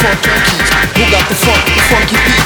funk junkies who got the funk, the funky beat.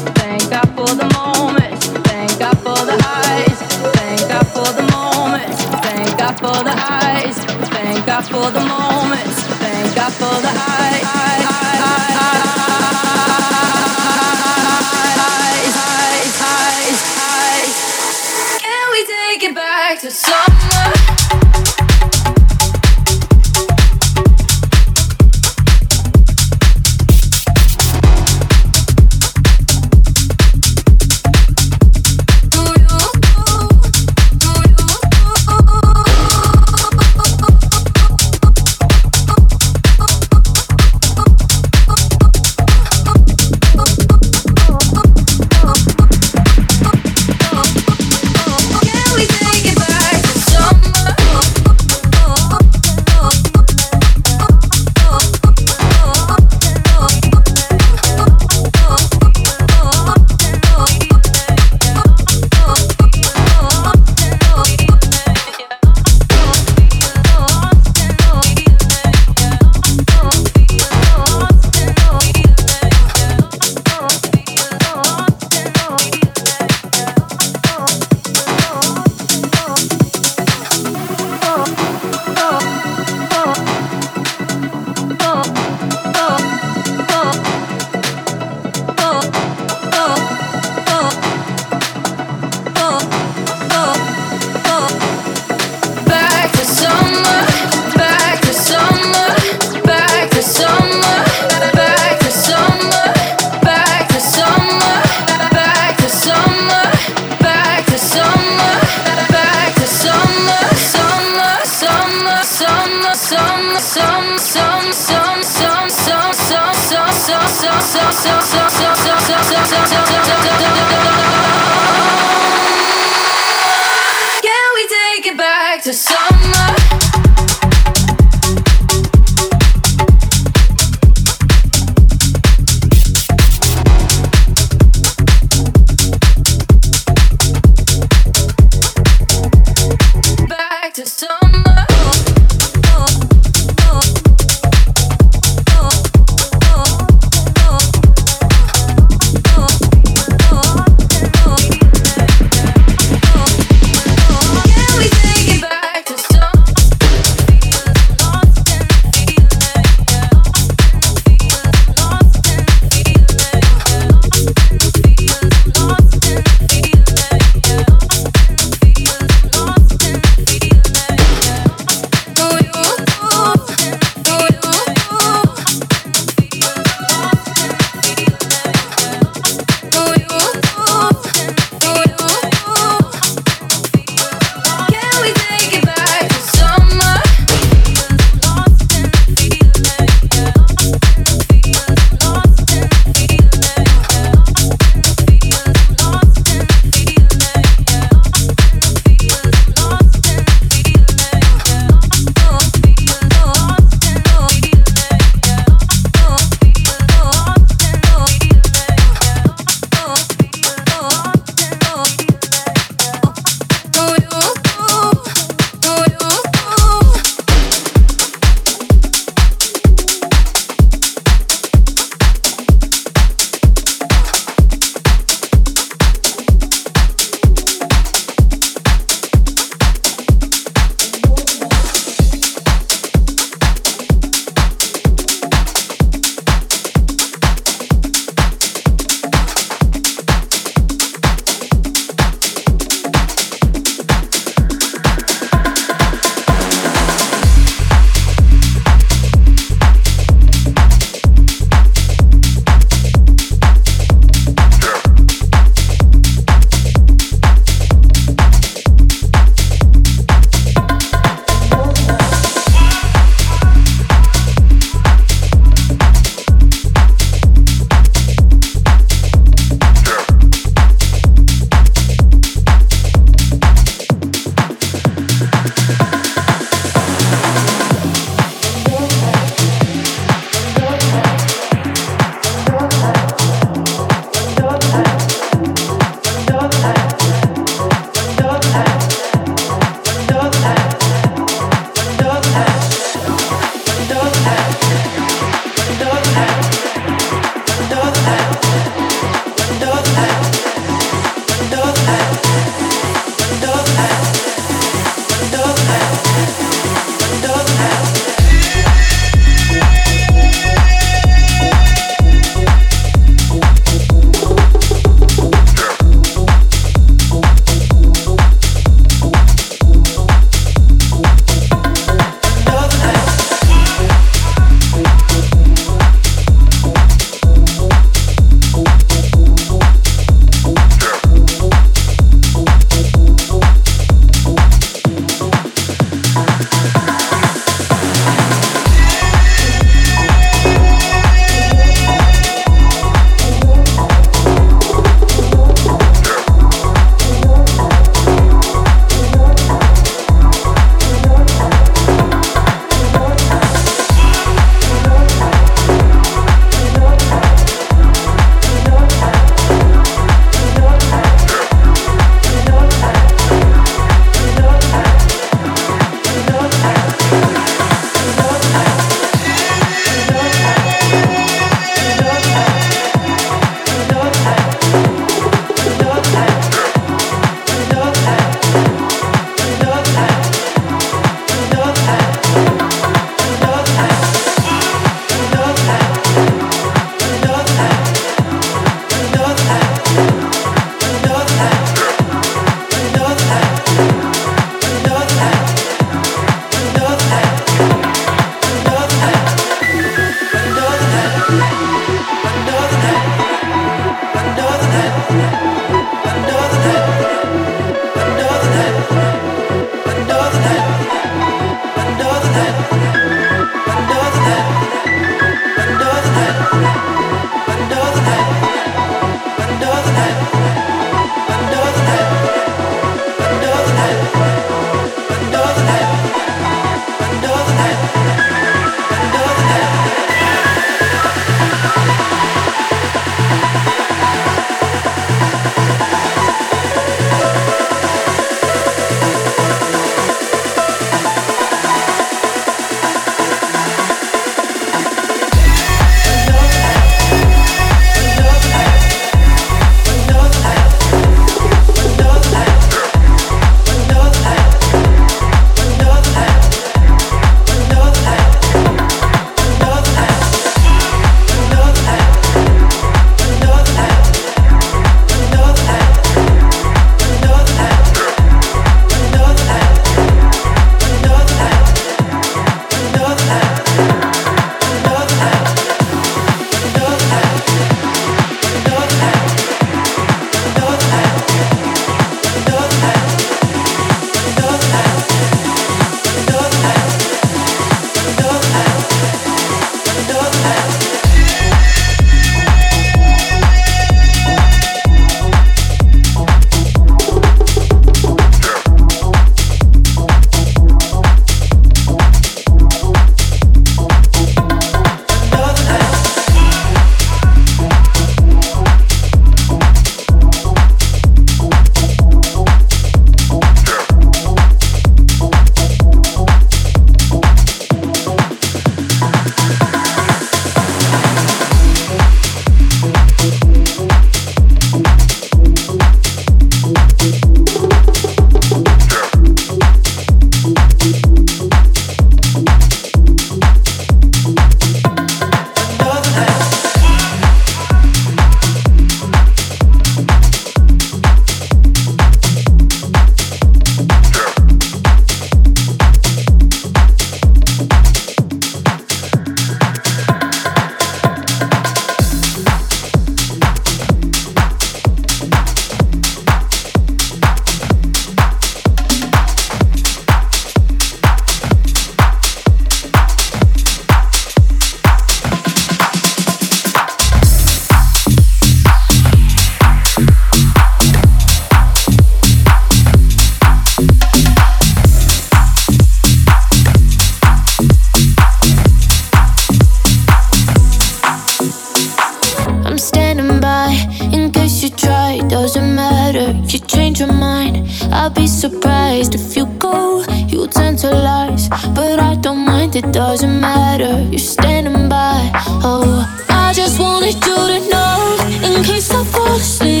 You change your mind. I'll be surprised if you go. You tend to lies, but I don't mind. It doesn't matter. You're standing by. Oh, I just wanted you to know in case I fall asleep.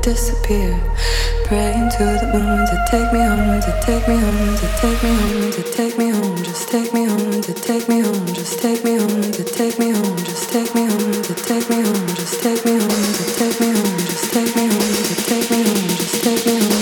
disappear. Praying to the moon to take me home, to take me home, to take me home, to take me home, just take me home, to take me home, just take me home, to take me home, just take me home, to take me home, just take me home, to take me home, just take me home, to take me home, just take me home.